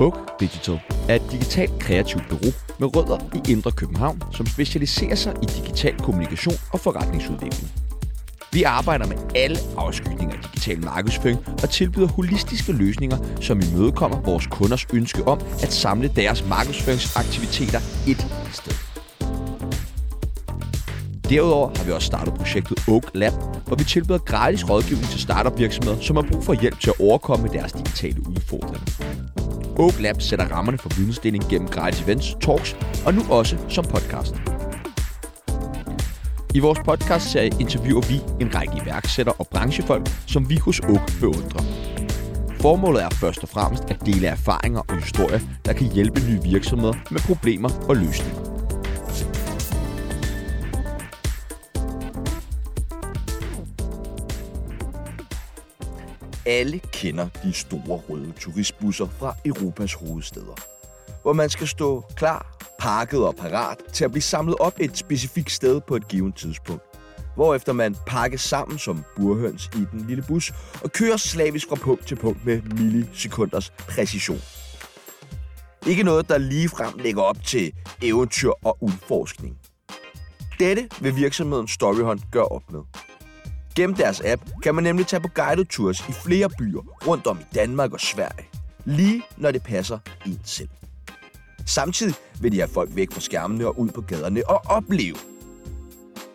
Oak Digital er et digitalt kreativt bureau med rødder i Indre København, som specialiserer sig i digital kommunikation og forretningsudvikling. Vi arbejder med alle afskygninger af digital markedsføring og tilbyder holistiske løsninger, som imødekommer vores kunders ønske om at samle deres markedsføringsaktiviteter et sted. Derudover har vi også startet projektet Oak Lab, hvor vi tilbyder gratis rådgivning til startup virksomheder, som har brug for hjælp til at overkomme deres digitale udfordringer. Oak Lab sætter rammerne for vidensdeling gennem gratis events, talks og nu også som podcast. I vores podcast-serie interviewer vi en række iværksættere og branchefolk, som vi hos Oak beundrer. Formålet er først og fremmest at dele erfaringer og historier, der kan hjælpe nye virksomheder med problemer og løsninger. Alle kender de store røde turistbusser fra Europas hovedsteder, hvor man skal stå klar, pakket og parat til at blive samlet op et specifikt sted på et givet tidspunkt. Hvorefter man pakkes sammen som burhøns i den lille bus og kører slavisk fra punkt til punkt med millisekunders præcision. Ikke noget, der ligefrem lægger op til eventyr og udforskning. Dette vil virksomheden Storyhunt gøre op med. Gennem deres app kan man nemlig tage på guided tours i flere byer rundt om i Danmark og Sverige. Lige når det passer en selv. Samtidig vil de have folk væk fra skærmene og ud på gaderne og opleve.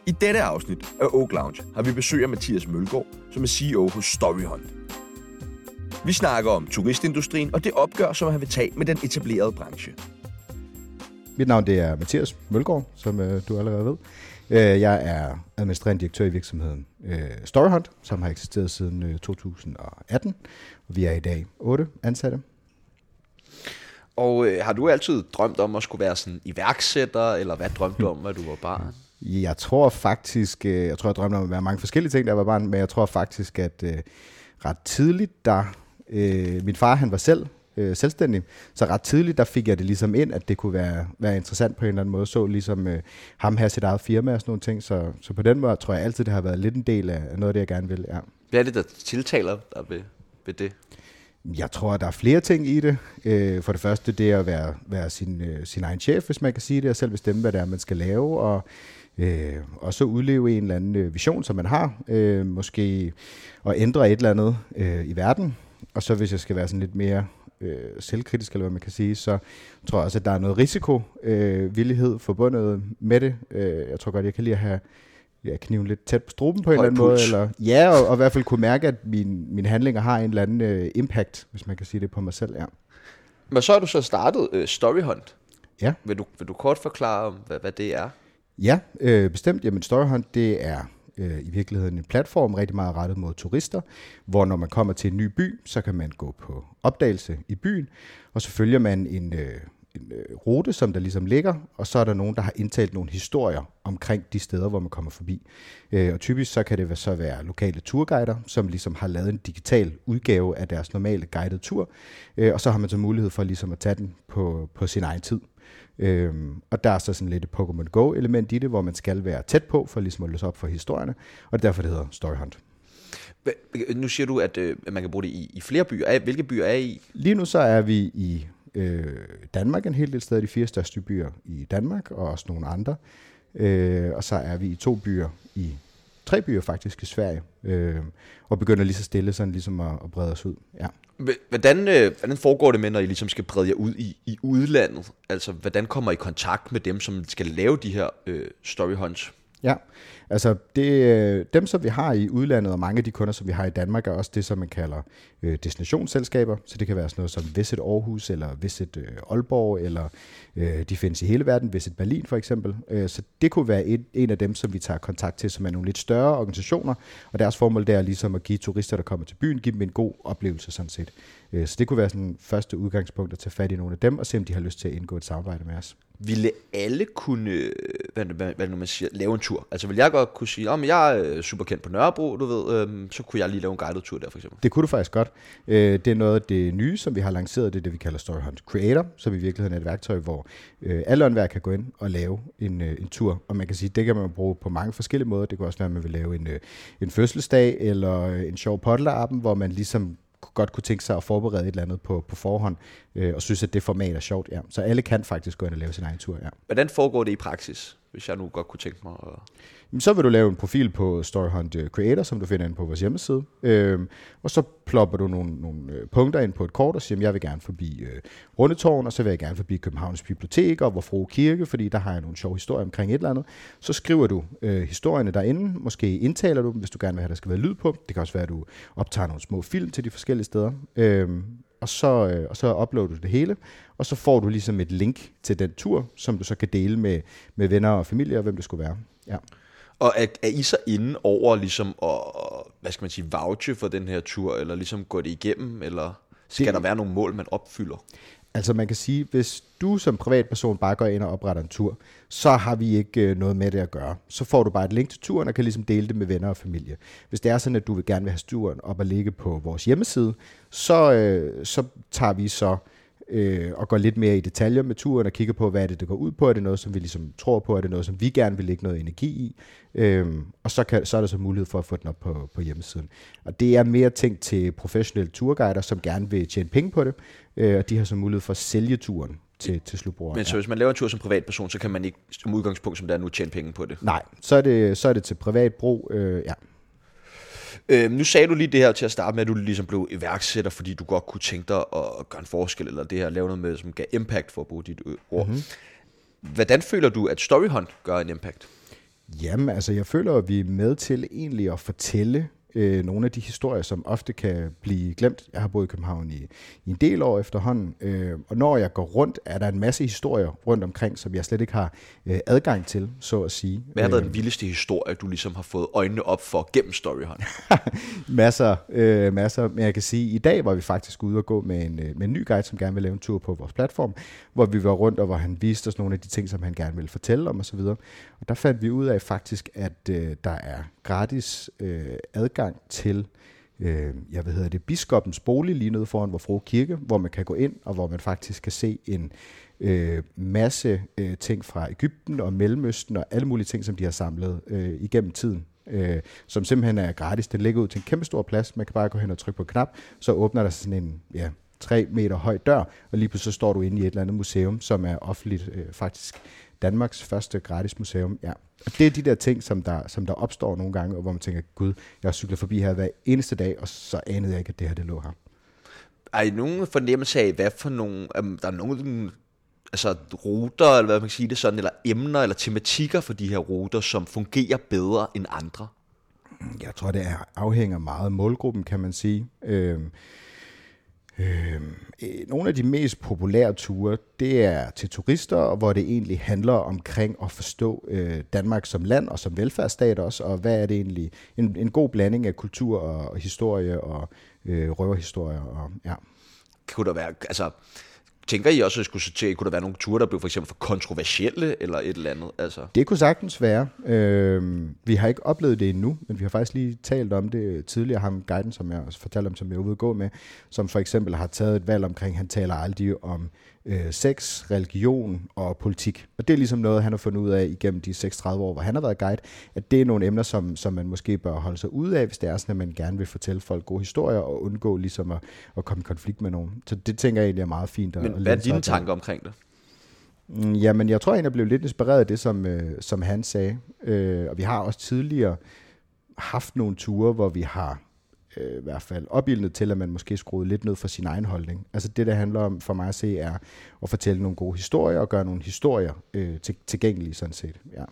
I dette afsnit af Oak Lounge har vi besøg af Mathias Mølgaard, som er CEO hos Storyhunt. Vi snakker om turistindustrien og det opgør, som han vil tage med den etablerede branche. Mit navn det er Mathias Mølgaard, som øh, du allerede ved. Øh, jeg er administrerende direktør i virksomheden øh, Storyhunt, som har eksisteret siden øh, 2018. Og vi er i dag otte ansatte. Og øh, har du altid drømt om at skulle være sådan iværksætter, eller hvad drømte du om, hvad du var barn? Jeg tror faktisk, øh, jeg tror jeg drømte om at være mange forskellige ting, da jeg var barn, men jeg tror faktisk, at øh, ret tidligt, der øh, min far han var selv øh, selvstændig. Så ret tidligt, der fik jeg det ligesom ind, at det kunne være, være interessant på en eller anden måde. Så ligesom øh, ham have sit eget firma og sådan nogle ting. Så, så på den måde tror jeg altid, det har været lidt en del af noget af det, jeg gerne vil. Ja. Hvad er det, der tiltaler dig ved, ved det? Jeg tror, at der er flere ting i det. Øh, for det første, det er at være, være sin, øh, sin egen chef, hvis man kan sige det, og selv bestemme, hvad det er, man skal lave, og øh, og så udleve en eller anden øh, vision, som man har. Øh, måske at ændre et eller andet øh, i verden. Og så hvis jeg skal være sådan lidt mere øh, selvkritisk, eller hvad man kan sige, så tror jeg også, at der er noget risikovillighed øh, forbundet med det. Øh, jeg tror godt, jeg kan lige have ja, kniven lidt tæt på struben på en eller anden måde. Eller, ja, og, og i hvert fald kunne mærke, at min, mine handlinger har en eller anden øh, impact, hvis man kan sige det på mig selv. Ja. Men så har du så startet øh, Storyhunt. Ja. Vil du, vil du kort forklare, hvad, hvad det er? Ja, øh, bestemt. Jamen Storyhunt, det er øh, i virkeligheden en platform rigtig meget rettet mod turister, hvor når man kommer til en ny by, så kan man gå på opdagelse i byen, og så følger man en, øh, en øh, rute, som der ligesom ligger, og så er der nogen, der har indtalt nogle historier omkring de steder, hvor man kommer forbi. Øh, og typisk så kan det så være lokale turguider, som ligesom har lavet en digital udgave af deres normale guided tur, øh, og så har man så mulighed for ligesom at tage den på, på sin egen tid. Øhm, og der er så sådan lidt et Pokémon Go-element i det, hvor man skal være tæt på, for ligesom at løse op for historierne, og derfor det hedder Story Hunt. Nu siger du, at øh, man kan bruge det i, i flere byer. Hvilke byer er I? Lige nu så er vi i øh, Danmark, en hel del steder, de fire største byer i Danmark, og også nogle andre. Øh, og så er vi i to byer i tre byer faktisk i Sverige, øh, og begynder lige så stille sådan ligesom at, at brede os ud. Ja. Hvordan, øh, hvordan foregår det med, når I ligesom skal brede jer ud i, i udlandet? Altså, hvordan kommer I i kontakt med dem, som skal lave de her øh, story hunts? Ja, altså det, øh, dem, som vi har i udlandet, og mange af de kunder, som vi har i Danmark, er også det, som man kalder øh, destinationsselskaber. Så det kan være sådan noget som Visit Aarhus, eller Visit øh, Aalborg, eller øh, de findes i hele verden, Visit Berlin for eksempel. Øh, så det kunne være et, en af dem, som vi tager kontakt til, som er nogle lidt større organisationer, og deres formål der er ligesom at give turister, der kommer til byen, give dem en god oplevelse sådan set. Øh, så det kunne være sådan første udgangspunkt at tage fat i nogle af dem, og se om de har lyst til at indgå et samarbejde med os ville alle kunne, hvad, hvad, hvad nu man siger, lave en tur? Altså vil jeg godt kunne sige, om jeg er øh, super kendt på Nørrebro, du ved, øhm, så kunne jeg lige lave en guided tur der for eksempel. Det kunne du faktisk godt. Øh, det er noget af det nye, som vi har lanceret, det er det, vi kalder Storyhunt Creator, som i virkeligheden er et værktøj, hvor øh, alle åndværk kan gå ind og lave en, øh, en tur. Og man kan sige, det kan man bruge på mange forskellige måder. Det kan også være, at man vil lave en, øh, en fødselsdag, eller øh, en sjov podler hvor man ligesom godt kunne tænke sig at forberede et eller andet på, på forhånd, øh, og synes, at det format er sjovt. Ja. Så alle kan faktisk gå ind og lave sin egen tur. Ja. Hvordan foregår det i praksis, hvis jeg nu godt kunne tænke mig at... Jamen, så vil du lave en profil på Storyhunt Hunt øh, Creator, som du finder inde på vores hjemmeside. Øhm, og så plopper du nogle, nogle øh, punkter ind på et kort og siger, at jeg vil gerne forbi øh, Rundetårn, og så vil jeg gerne forbi Københavns Bibliotek og Vorfro Kirke, fordi der har jeg nogle sjove historier omkring et eller andet. Så skriver du øh, historierne derinde, måske indtaler du dem, hvis du gerne vil have, at der skal være lyd på. Det kan også være, at du optager nogle små film til de forskellige steder. Øhm, og så, øh, og så uploader du det hele, og så får du ligesom et link til den tur, som du så kan dele med, med venner og familie, og hvem det skulle være. Ja. Og er, er I så inde over ligesom at, hvad skal man sige, vouche for den her tur, eller ligesom gå det igennem, eller skal det, der være nogle mål, man opfylder? Altså man kan sige, hvis du som privatperson bare går ind og opretter en tur, så har vi ikke øh, noget med det at gøre. Så får du bare et link til turen og kan ligesom dele det med venner og familie. Hvis det er sådan, at du vil gerne vil have turen op og ligge på vores hjemmeside, så, øh, så tager vi så øh, og går lidt mere i detaljer med turen og kigger på, hvad er det, det går ud på. Er det noget, som vi ligesom tror på? Er det noget, som vi gerne vil lægge noget energi i? Øhm, og så, kan, så er der så mulighed for at få den op på, på hjemmesiden. Og det er mere tænkt til professionelle turguider, som gerne vil tjene penge på det, øh, og de har så mulighed for at sælge turen til, til slutbrugeren. Men så hvis man laver en tur som privatperson, så kan man ikke som udgangspunkt, som der er nu, tjene penge på det? Nej, så er det, så er det til privat brug, øh, ja. Øh, nu sagde du lige det her til at starte med, at du ligesom blev iværksætter, fordi du godt kunne tænke dig at gøre en forskel, eller det her, lave noget med, som gav impact, for at bruge dit ord. Mm-hmm. Hvordan føler du, at Storyhunt gør en impact? Jamen, altså jeg føler, at vi er med til egentlig at fortælle øh, nogle af de historier, som ofte kan blive glemt. Jeg har boet i København i, i en del år efterhånden, øh, og når jeg går rundt, er der en masse historier rundt omkring, som jeg slet ikke har øh, adgang til, så at sige. Hvad har været den vildeste historie, du ligesom har fået øjnene op for gennem Storyhunt? masser, øh, masser. Men jeg kan sige, at i dag var vi faktisk ude og gå med en, øh, med en ny guide, som gerne vil lave en tur på vores platform, hvor vi var rundt, og hvor han viste os nogle af de ting, som han gerne ville fortælle om osv. Og der fandt vi ud af faktisk, at øh, der er gratis øh, adgang til øh, jeg ved hedder det, biskopens bolig lige nede foran Vorfro Kirke, hvor man kan gå ind, og hvor man faktisk kan se en øh, masse øh, ting fra Ægypten og Mellemøsten og alle mulige ting, som de har samlet øh, igennem tiden, øh, som simpelthen er gratis. Den ligger ud til en kæmpe stor plads. Man kan bare gå hen og trykke på en knap, så åbner der sådan en ja, 3 meter høj dør, og lige pludselig så står du inde i et eller andet museum, som er offentligt øh, faktisk Danmarks første gratis museum. Ja. Og det er de der ting, som der, som der opstår nogle gange, og hvor man tænker, gud, jeg cykler forbi her hver eneste dag, og så anede jeg ikke, at det her det lå her. Er I nogen fornemmelse af, hvad for nogle, um, der er nogle altså ruter, eller hvad man kan sige det sådan, eller emner, eller tematikker for de her ruter, som fungerer bedre end andre? Jeg tror, det afhænger meget af målgruppen, kan man sige. Øh, Øhm, øh, nogle af de mest populære ture, det er til turister, hvor det egentlig handler omkring at forstå øh, Danmark som land og som velfærdsstat også, og hvad er det egentlig, en, en god blanding af kultur og, og historie og øh, røverhistorier. Og, ja. Kunne der være, altså, Tænker I også, at skulle sortere, kunne der være nogle ture, der blev for eksempel for kontroversielle, eller et eller andet? Altså? Det kunne sagtens være. Øh, vi har ikke oplevet det endnu, men vi har faktisk lige talt om det tidligere. Ham guiden, som jeg også fortalte om, som jeg er ude at gå med, som for eksempel har taget et valg omkring, han taler aldrig om øh, sex, religion og politik. Og det er ligesom noget, han har fundet ud af igennem de 36 år, hvor han har været guide, at det er nogle emner, som, som man måske bør holde sig ud af, hvis det er sådan, at man gerne vil fortælle folk gode historier og undgå ligesom at, at komme i konflikt med nogen. Så det tænker jeg egentlig er meget fint. At, Men hvad er dine tanker omkring det? Mm, jamen, jeg tror egentlig, jeg blev lidt inspireret af det, som, øh, som han sagde. Øh, og vi har også tidligere haft nogle ture, hvor vi har øh, i hvert fald opildnet til, at man måske skruede lidt ned for sin egen holdning. Altså det, der handler om for mig at se, er at fortælle nogle gode historier og gøre nogle historier øh, til, tilgængelige sådan set. Ja.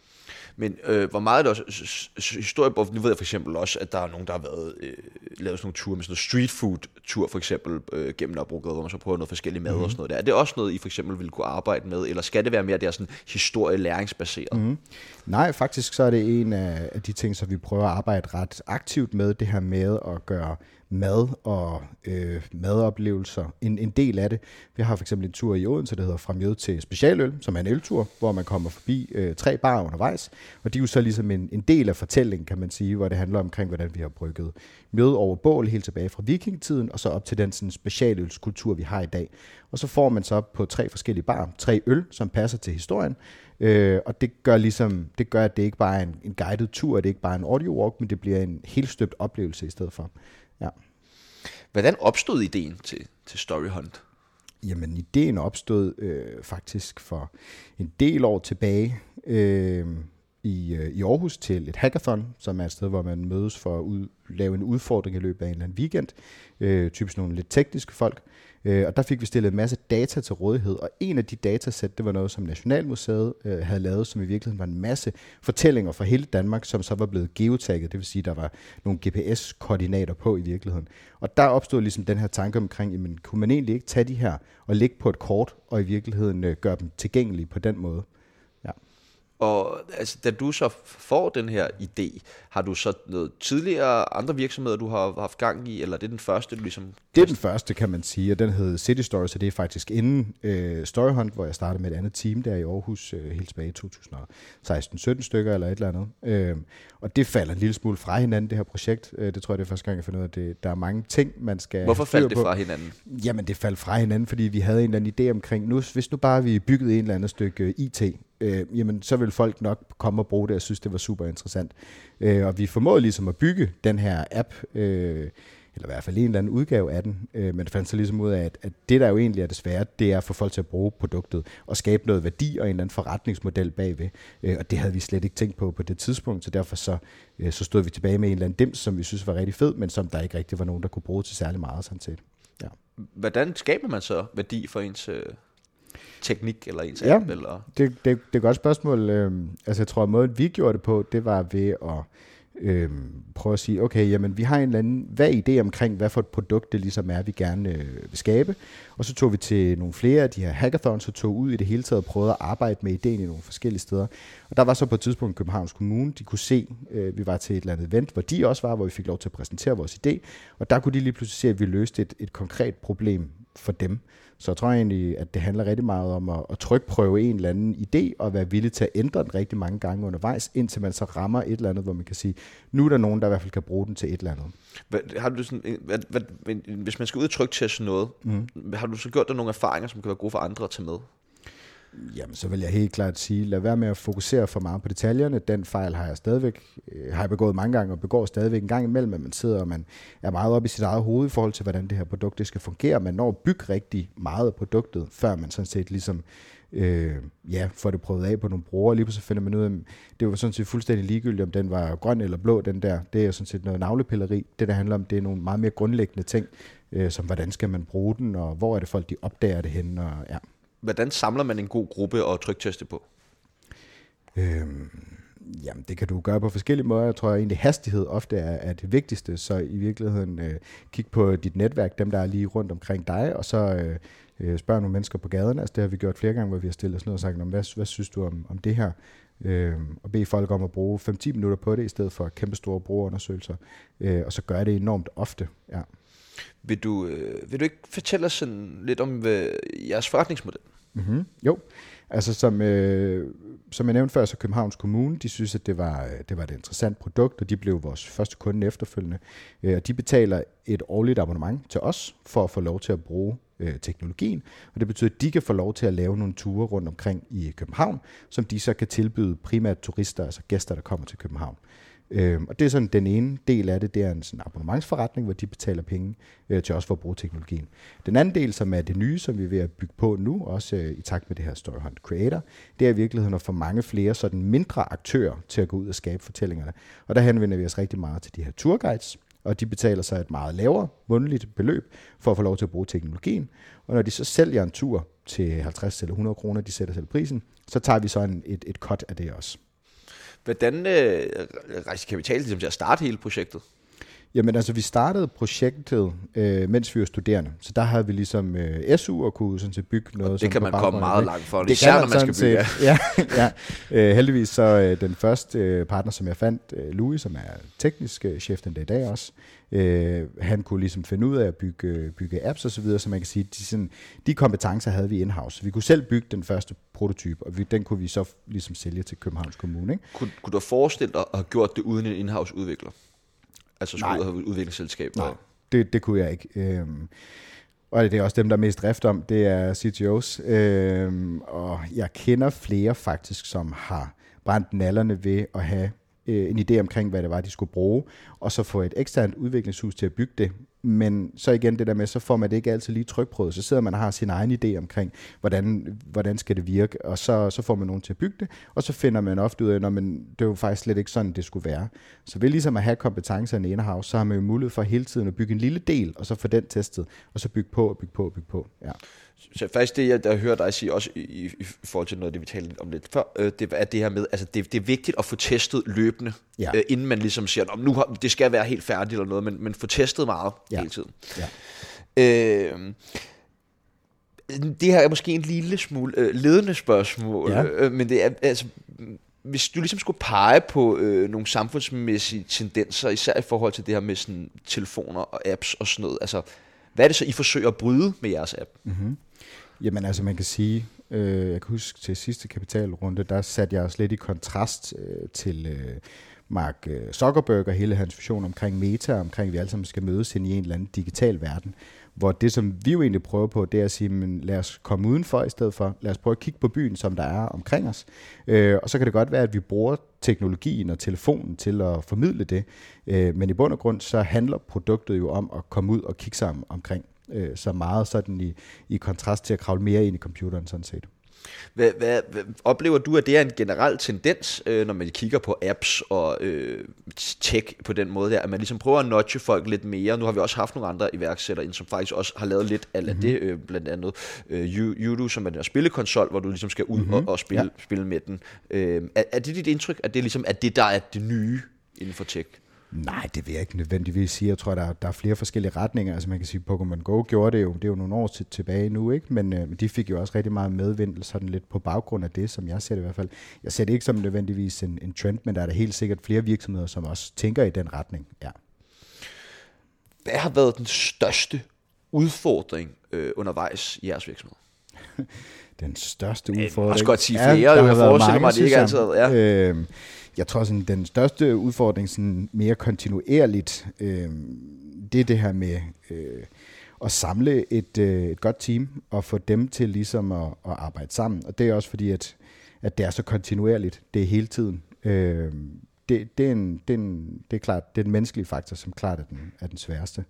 Men øh, hvor meget er også historie, nu ved jeg for eksempel også, at der er nogen, der har været, øh, lavet sådan nogle ture med sådan noget street food tur for eksempel øh, gennem Nørrebrogade, hvor man så prøver noget forskellige mad mm-hmm. og sådan noget der. Er det også noget, I for eksempel ville kunne arbejde med, eller skal det være mere der sådan historie læringsbaseret? Mm-hmm. Nej, faktisk så er det en af de ting, som vi prøver at arbejde ret aktivt med, det her med at gøre mad og øh, madoplevelser en, en del af det. Vi har for eksempel en tur i Odense, der hedder Fra Mjød til Specialøl, som er en øltur, hvor man kommer forbi øh, tre barer undervejs, og de er jo så ligesom en, en del af fortællingen, kan man sige, hvor det handler omkring, hvordan vi har brygget mjød over bål helt tilbage fra vikingetiden, og så op til den sådan, specialølskultur, vi har i dag. Og så får man så på tre forskellige barer, tre øl, som passer til historien, Øh, og det gør ligesom, det gør, at det ikke bare er en, en guided tur, det er ikke bare en audio walk, men det bliver en helt støbt oplevelse i stedet for. Hvordan opstod ideen til, til Story Hunt? Jamen, ideen opstod øh, faktisk for en del år tilbage øh, i, øh, i Aarhus til et hackathon, som er et sted, hvor man mødes for at ud, lave en udfordring i løbet af en eller anden weekend. Øh, typisk nogle lidt tekniske folk. Øh, og der fik vi stillet en masse data til rådighed, og en af de datasæt, det var noget, som Nationalmuseet øh, havde lavet, som i virkeligheden var en masse fortællinger fra hele Danmark, som så var blevet geotagget, det vil sige, der var nogle GPS-koordinater på i virkeligheden. Og der opstod ligesom den her tanke omkring, jamen, kunne man egentlig ikke tage de her og lægge på et kort, og i virkeligheden øh, gøre dem tilgængelige på den måde? Og altså, da du så får den her idé, har du så noget tidligere andre virksomheder, du har haft gang i, eller er det den første, du ligesom... Det er den første, kan man sige, og den hed City Story, så det er faktisk inden øh, Storyhunt, hvor jeg startede med et andet team der i Aarhus, øh, helt tilbage i 2016-17 stykker eller et eller andet. Øh, og det falder en lille smule fra hinanden, det her projekt. Øh, det tror jeg, det er første gang, jeg finder ud af, at det, der er mange ting, man skal... Hvorfor faldt det fra hinanden? Jamen, det faldt fra hinanden, fordi vi havde en eller anden idé omkring, nu, hvis nu bare vi byggede en eller anden stykke IT, øh, jamen så vil folk nok komme og bruge det og synes, det var super interessant. Øh, og vi formåede ligesom at bygge den her app, øh, eller i hvert fald en eller anden udgave af den, øh, men det fandt så ligesom ud af, at, at det der jo egentlig er det svære, det er at få folk til at bruge produktet og skabe noget værdi og en eller anden forretningsmodel bagved. Øh, og det havde vi slet ikke tænkt på på det tidspunkt, så derfor så, øh, så stod vi tilbage med en eller anden dims, som vi synes var rigtig fed, men som der ikke rigtig var nogen, der kunne bruge til særlig meget sådan set. Ja. Hvordan skaber man så værdi for ens... Øh teknik eller ens ja, app? Eller? Det, det, det er et godt spørgsmål. Øhm, altså jeg tror, at måden vi gjorde det på, det var ved at øhm, prøve at sige, okay, jamen vi har en eller anden, hvad idé omkring, hvad for et produkt det ligesom er, vi gerne øh, vil skabe. Og så tog vi til nogle flere af de her hackathons, og tog ud i det hele taget og prøvede at arbejde med ideen i nogle forskellige steder. Og der var så på et tidspunkt Københavns Kommune, de kunne se, øh, vi var til et eller andet event, hvor de også var, hvor vi fik lov til at præsentere vores idé. Og der kunne de lige pludselig se, at vi løste et, et konkret problem for dem. Så jeg tror egentlig, at det handler rigtig meget om at, at trykprøve en eller anden idé, og være villig til at ændre den rigtig mange gange undervejs, indtil man så rammer et eller andet, hvor man kan sige, nu er der nogen, der i hvert fald kan bruge den til et eller andet. Hvad, har du sådan, hvad, hvad, hvis man skal ud og trykteste noget, mm. har du så gjort dig nogle erfaringer, som kan være gode for andre at tage med? Jamen, så vil jeg helt klart sige, lad være med at fokusere for meget på detaljerne. Den fejl har jeg stadigvæk, øh, har jeg begået mange gange, og begår stadigvæk en gang imellem, at man sidder og man er meget oppe i sit eget hoved i forhold til, hvordan det her produkt det skal fungere. Man når at bygge rigtig meget af produktet, før man sådan set ligesom øh, ja, får det prøvet af på nogle brugere. Lige så finder man ud af, det var sådan set fuldstændig ligegyldigt, om den var grøn eller blå, den der. Det er sådan set noget navlepilleri. Det, der handler om, det er nogle meget mere grundlæggende ting, øh, som hvordan skal man bruge den, og hvor er det folk, de opdager det henne, og ja hvordan samler man en god gruppe og trykteste på? Øhm, jamen, det kan du gøre på forskellige måder. Jeg tror egentlig, hastighed ofte er, er det vigtigste. Så i virkeligheden øh, kig på dit netværk, dem der er lige rundt omkring dig, og så øh, øh spørg nogle mennesker på gaden. Altså, det har vi gjort flere gange, hvor vi har stillet os ned og sagt, hvad, hvad synes du om, om det her? Øh, og bede folk om at bruge 5-10 minutter på det, i stedet for kæmpe store brugerundersøgelser. Øh, og så gør det enormt ofte. Ja. Vil du, øh, vil du ikke fortælle os sådan lidt om øh, jeres forretningsmodel? Mm-hmm. Jo, altså som, øh, som jeg nævnte før, så Københavns Kommune, de synes, at det var, det var et interessant produkt, og de blev vores første kunde efterfølgende. Øh, og de betaler et årligt abonnement til os, for at få lov til at bruge øh, teknologien, og det betyder, at de kan få lov til at lave nogle ture rundt omkring i København, som de så kan tilbyde primært turister, altså gæster, der kommer til København. Øh, og det er sådan den ene del af det, det er en sådan abonnementsforretning, hvor de betaler penge øh, til os for at bruge teknologien. Den anden del, som er det nye, som vi er ved at bygge på nu, også øh, i takt med det her Storyhunt Creator, det er i virkeligheden at få mange flere sådan mindre aktører til at gå ud og skabe fortællingerne. Og der henvender vi os rigtig meget til de her tourguides, og de betaler sig et meget lavere månedligt beløb for at få lov til at bruge teknologien. Og når de så sælger en tur til 50 eller 100 kroner, de sætter selv prisen, så tager vi så en, et, et cut af det også. Hvordan øh, rejste kapital ligesom til at starte hele projektet? Jamen altså, vi startede projektet, øh, mens vi var studerende. Så der havde vi ligesom øh, SU og kunne sådan set bygge noget. Og det kan man komme meget langt for, det især når man skal bygge. Set, ja, ja. Øh, heldigvis så øh, den første øh, partner, som jeg fandt, øh, Louis, som er teknisk øh, chef den dag i dag også, øh, han kunne ligesom finde ud af at bygge, bygge apps osv., så, videre, så man kan sige, de, sådan, de kompetencer havde vi in-house. Vi kunne selv bygge den første prototype, og vi, den kunne vi så ligesom sælge til Københavns Kommune. Ikke? Kunne, kunne du forestille dig at have gjort det uden en in-house udvikler? Altså skulle ud have udviklingsselskab? Nej, det, det kunne jeg ikke. Øhm, og det er også dem, der er mest drift om, det er CTOs. Øhm, og jeg kender flere faktisk, som har brændt nallerne ved at have øh, en idé omkring, hvad det var, de skulle bruge, og så få et eksternt udviklingshus til at bygge det, men så igen det der med, så får man det ikke altid lige trykprøvet. Så sidder man og har sin egen idé omkring, hvordan, hvordan skal det virke, og så, så får man nogen til at bygge det, og så finder man ofte ud af, at det er jo faktisk slet ikke sådan, det skulle være. Så ved ligesom at have kompetencerne i house, så har man jo mulighed for hele tiden at bygge en lille del, og så få den testet, og så bygge på og bygge på og bygge på. Ja. Så faktisk det, jeg der hører dig sige, også i, i, i forhold til noget det, vi talte om lidt før, øh, det er det her med, altså det, det er vigtigt at få testet løbende, ja. øh, inden man ligesom siger, at nu har, det skal være helt færdigt eller noget, men, men få testet meget ja. hele tiden. Ja. Øh, det her er måske en lille smule øh, ledende spørgsmål, ja. øh, men det er altså, hvis du ligesom skulle pege på øh, nogle samfundsmæssige tendenser, især i forhold til det her med sådan, telefoner og apps og sådan noget, altså hvad er det så, I forsøger at bryde med jeres app? Mm-hmm. Jamen altså, man kan sige, øh, jeg kan huske til sidste kapitalrunde, der satte jeg os lidt i kontrast øh, til øh, Mark øh, Zuckerberg og hele hans vision omkring meta, omkring at vi alle sammen skal mødes ind i en eller anden digital verden. Hvor det, som vi jo egentlig prøver på, det er at sige, men lad os komme udenfor i stedet for. Lad os prøve at kigge på byen, som der er omkring os. Øh, og så kan det godt være, at vi bruger teknologien og telefonen til at formidle det. Øh, men i bund og grund, så handler produktet jo om at komme ud og kigge sammen omkring. Øh, så meget sådan i, i kontrast til at kravle mere ind i computeren sådan set. Hvad, hvad, hvad, oplever du, at det er en generel tendens, øh, når man kigger på apps og øh, tech på den måde der, at man ligesom prøver at nudge folk lidt mere? Nu har vi også haft nogle andre iværksættere, som faktisk også har lavet lidt af mm-hmm. det, øh, blandt andet øh, som er den spillekonsol, hvor du ligesom skal ud mm-hmm. og, og spille, ja. spille med den. Øh, er, er det dit indtryk, at det ligesom er det, der er det nye inden for tech? Nej, det vil jeg ikke nødvendigvis sige. Jeg tror, der, der er flere forskellige retninger. Altså man kan sige, Pokémon Go gjorde det jo, det er jo nogle år til, tilbage nu, ikke? Men, øh, men de fik jo også rigtig meget medvind, sådan lidt på baggrund af det, som jeg ser det i hvert fald. Jeg ser det ikke som nødvendigvis en, en trend, men der er der helt sikkert flere virksomheder, som også tænker i den retning, ja. Hvad har været den største udfordring øh, undervejs i jeres virksomhed? den største udfordring? Jeg kan godt sige flere, ja, jeg forestiller mig, at det ikke altid ja. øh, jeg tror, sådan, den største udfordring sådan mere kontinuerligt, øh, det er det her med øh, at samle et, øh, et godt team og få dem til ligesom at, at arbejde sammen. Og det er også fordi, at, at det er så kontinuerligt. Det er hele tiden. Øh, det, det, er en, det, er en, det er klart, det er den menneskelige faktor, som klart er den, er den sværeste.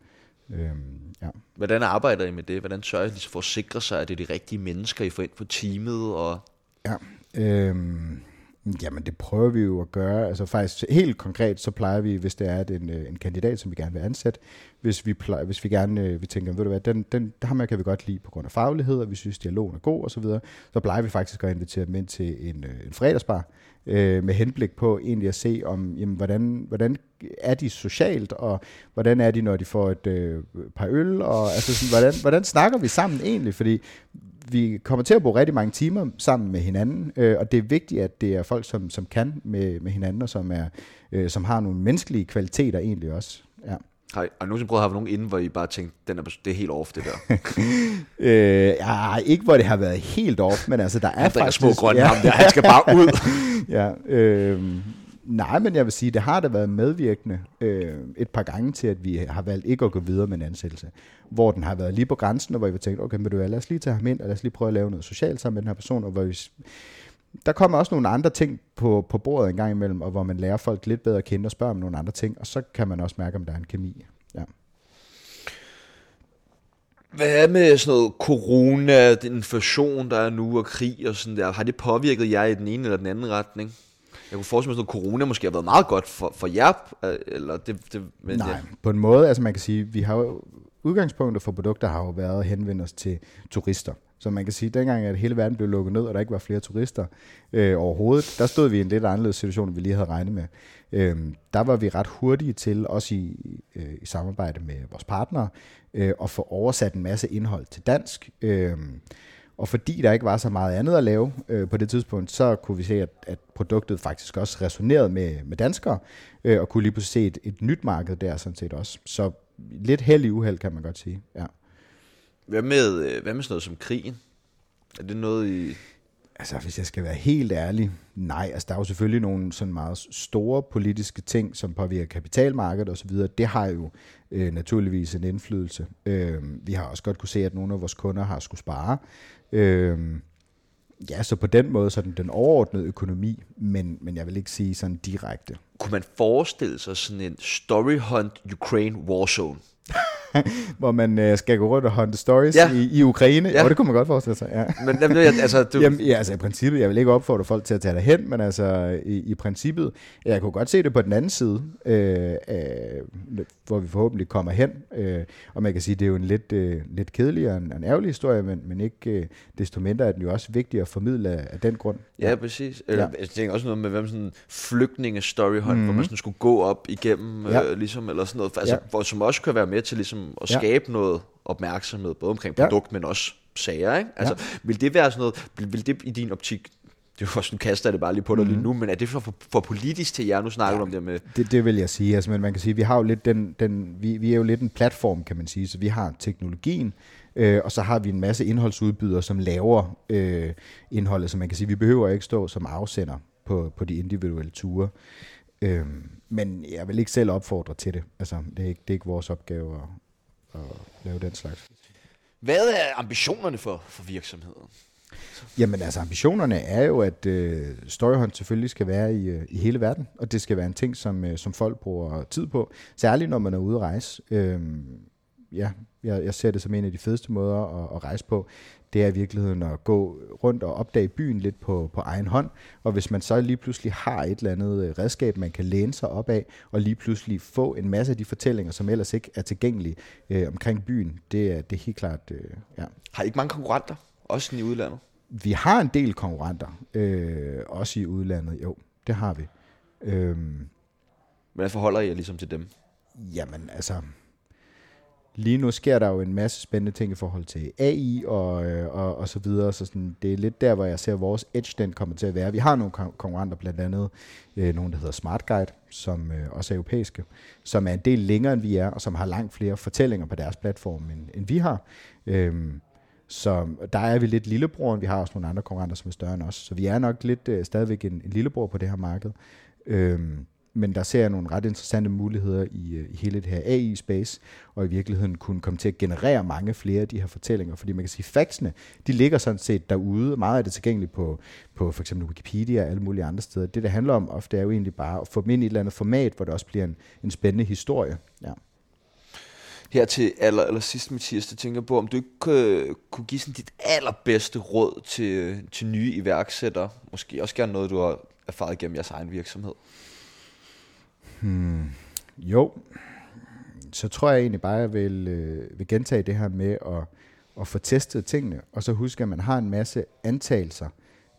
Øhm, ja. Hvordan arbejder I med det? Hvordan sørger I for at sikre sig, at det er de rigtige mennesker, I får ind på teamet? Og... Ja, øhm, Jamen det prøver vi jo at gøre. Altså faktisk helt konkret, så plejer vi, hvis det er en, øh, en kandidat, som vi gerne vil ansætte, hvis vi, plejer, hvis vi gerne øh, vi tænker, ved du hvad, den, den, ham kan vi godt lide på grund af faglighed, og vi synes, dialogen er god osv., så, så plejer vi faktisk at invitere dem ind til en, øh, en fredagsbar, øh, med henblik på egentlig at se om, jamen, hvordan, hvordan er de socialt, og hvordan er de, når de får et øh, par øl, og altså sådan, hvordan, hvordan snakker vi sammen egentlig, fordi vi kommer til at bruge rigtig mange timer sammen med hinanden, øh, og det er vigtigt, at det er folk, som, som kan med, med hinanden, og som, er, øh, som har nogle menneskelige kvaliteter egentlig også. Ja. Har I, har I nogensinde prøvet at have nogen inden, hvor I bare tænkte, den er, det er helt off, det der? øh, ja, ikke hvor det har været helt off, men altså, der er faktisk... små grønne ja. ham der, han skal bare ud. ja, øh, Nej, men jeg vil sige, det har da været medvirkende øh, et par gange til, at vi har valgt ikke at gå videre med en ansættelse. Hvor den har været lige på grænsen, og hvor vi har tænkt, okay, men du lad os lige tage ham ind, og lad os lige prøve at lave noget socialt sammen med den her person, og hvor vi, der kommer også nogle andre ting på, på bordet en gang imellem, og hvor man lærer folk lidt bedre at kende og spørge om nogle andre ting, og så kan man også mærke, om der er en kemi. Ja. Hvad er med sådan noget corona, den inflation, der er nu, og krig og sådan der? Har det påvirket jer i den ene eller den anden retning? Jeg kunne forestille mig, at corona måske har været meget godt for, for jer, øh, eller det, det, men Nej, det. på en måde, altså man kan sige, vi har jo, udgangspunktet for produkter har jo været at henvende os til turister. Så man kan sige, at dengang at hele verden blev lukket ned, og der ikke var flere turister øh, overhovedet, der stod vi i en lidt anderledes situation, end vi lige havde regnet med. Øh, der var vi ret hurtige til, også i, øh, i samarbejde med vores partnere, øh, at få oversat en masse indhold til dansk. Øh, og fordi der ikke var så meget andet at lave øh, på det tidspunkt, så kunne vi se, at, at produktet faktisk også resonerede med, med danskere, øh, og kunne lige pludselig se et, et nyt marked der sådan set også. Så lidt held i uheld, kan man godt sige. Ja. Hvad med, øh, hvad med sådan noget som krigen? Er det noget i... Altså, hvis jeg skal være helt ærlig, nej. Altså, der er jo selvfølgelig nogle sådan meget store politiske ting, som påvirker kapitalmarkedet osv. Det har jo øh, naturligvis en indflydelse. Øh, vi har også godt kunne se, at nogle af vores kunder har skulle spare. Øh, ja, så på den måde så den, overordnede økonomi, men, men jeg vil ikke sige sådan direkte. Kunne man forestille sig sådan en story hunt Ukraine Warzone? hvor man øh, skal gå rundt og hunte stories Ja. i, i Ukraine. Ja. Og det kunne man godt forestille sig, ja. Men jamen, altså, du, Jamen, ja, altså i princippet, jeg vil ikke opfordre folk til at tage derhen, men altså i, i princippet, jeg kunne godt se det på den anden side, øh, øh, hvor vi forhåbentlig kommer hen. Øh, og man kan sige, det er jo en lidt, øh, lidt kedelig og en, en ærgerlig historie, men, men ikke øh, desto mindre er den jo også vigtig at formidle af, af den grund. Ja, præcis. Eller, ja. Ja. Jeg tænker også noget med, hvem sådan flygtninge-storyhunt, mm-hmm. hvor man sådan skulle gå op igennem, ja. Ja. øh, ligesom, eller sådan noget, altså, ja. Ja. hvor, som også kan være med til ligesom, at Ja. skabe noget opmærksomhed, både omkring Ja. produkt, men også sager, ikke? Altså, vil det være sådan noget, vil, vil det i din optik, det også, nu kaster det bare lige på dig mm-hmm. lige nu, men er det for, for, for politisk til jer? Nu snakker ja. du om det med, Det, det vil jeg sige. Altså, men man kan sige, vi har jo lidt den, den vi, vi er jo lidt en platform, kan man sige. Så vi har teknologien, øh, og så har vi en masse indholdsudbydere, som laver øh, indholdet. Så man kan sige, vi behøver ikke stå som afsender på, på de individuelle ture. Øh, men jeg vil ikke selv opfordre til det. Altså, det er ikke, det er ikke vores opgave at, at lave den slags. hvad er ambitionerne for, for virksomheden? Jamen altså ambitionerne er jo, at øh, Storyhunt selvfølgelig skal være i, øh, i hele verden, og det skal være en ting, som, øh, som folk bruger tid på, særligt når man er ude at rejse. Øh, ja, jeg, jeg ser det som en af de fedeste måder at, at rejse på. Det er i virkeligheden at gå rundt og opdage byen lidt på, på egen hånd, og hvis man så lige pludselig har et eller andet øh, redskab, man kan læne sig op af, og lige pludselig få en masse af de fortællinger, som ellers ikke er tilgængelige øh, omkring byen, det er, det er helt klart, øh, ja, Har I ikke mange konkurrenter, også i udlandet? vi har en del konkurrenter, øh, også i udlandet, jo, det har vi. Øhm, Hvordan forholder I jer ligesom til dem? jamen, altså, lige nu sker der jo en masse spændende ting i forhold til AI og, øh, og, og så videre, så sådan, det er lidt der, hvor jeg ser, vores edge den kommer til at være. Vi har nogle kon- konkurrenter, blandt andet øh, nogle, der hedder Smart Guide, som øh, også er europæiske, som er en del længere, end vi er, og som har langt flere fortællinger på deres platform, end, end vi har. Øhm, så der er vi lidt lillebror, vi har også nogle andre konkurrenter, som er større end os. Så vi er nok lidt øh, stadigvæk en, en lillebror på det her marked. Øhm, men der ser jeg nogle ret interessante muligheder i, øh, i hele det her AI-space, og i virkeligheden kunne komme til at generere mange flere af de her fortællinger, fordi man kan sige, factsene, de ligger sådan set derude, meget af det tilgængeligt på, på for eksempel Wikipedia og alle mulige andre steder. Det, det handler om ofte, er jo egentlig bare at få dem ind i et eller andet format, hvor det også bliver en, en spændende historie. Ja. Her til aller, aller sidst, Mathias, der tænker på, om du ikke kunne, kunne give sådan dit allerbedste råd til, til nye iværksættere. Måske også gerne noget, du har erfaret gennem jeres egen virksomhed. Hmm. Jo, så tror jeg egentlig bare, at jeg vil, øh, vil gentage det her med at, at få testet tingene, og så huske, at man har en masse antagelser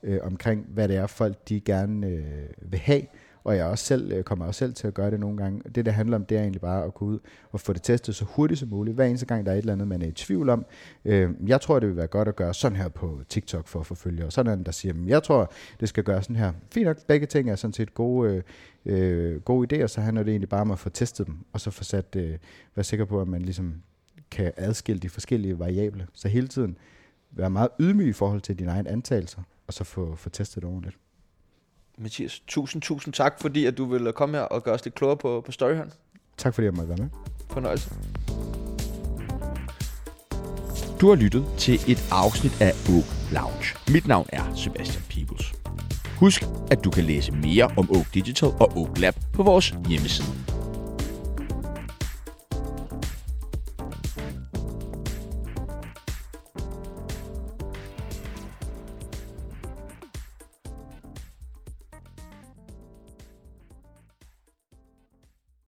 øh, omkring, hvad det er, folk de gerne øh, vil have, og jeg også selv, jeg kommer også selv til at gøre det nogle gange. Det, det handler om, det er egentlig bare at gå ud og få det testet så hurtigt som muligt. Hver eneste gang, der er et eller andet, man er i tvivl om. Øh, jeg tror, det vil være godt at gøre sådan her på TikTok for at få følgere. Sådan er der siger, jeg tror, det skal gøre sådan her. Fint nok, begge ting er sådan set gode, øh, øh, gode idéer, så handler det egentlig bare om at få testet dem, og så få sat, øh, være sikker på, at man ligesom kan adskille de forskellige variable. Så hele tiden være meget ydmyg i forhold til dine egne antagelser, og så få, få testet det ordentligt. Mathias, tusind, tusind tak, fordi at du ville komme her og gøre os lidt klogere på, på Storyhunt. Tak fordi jeg måtte være med. Fornøjelse. Du har lyttet til et afsnit af Oak Lounge. Mit navn er Sebastian Peebles. Husk, at du kan læse mere om Oak Digital og Oak Lab på vores hjemmeside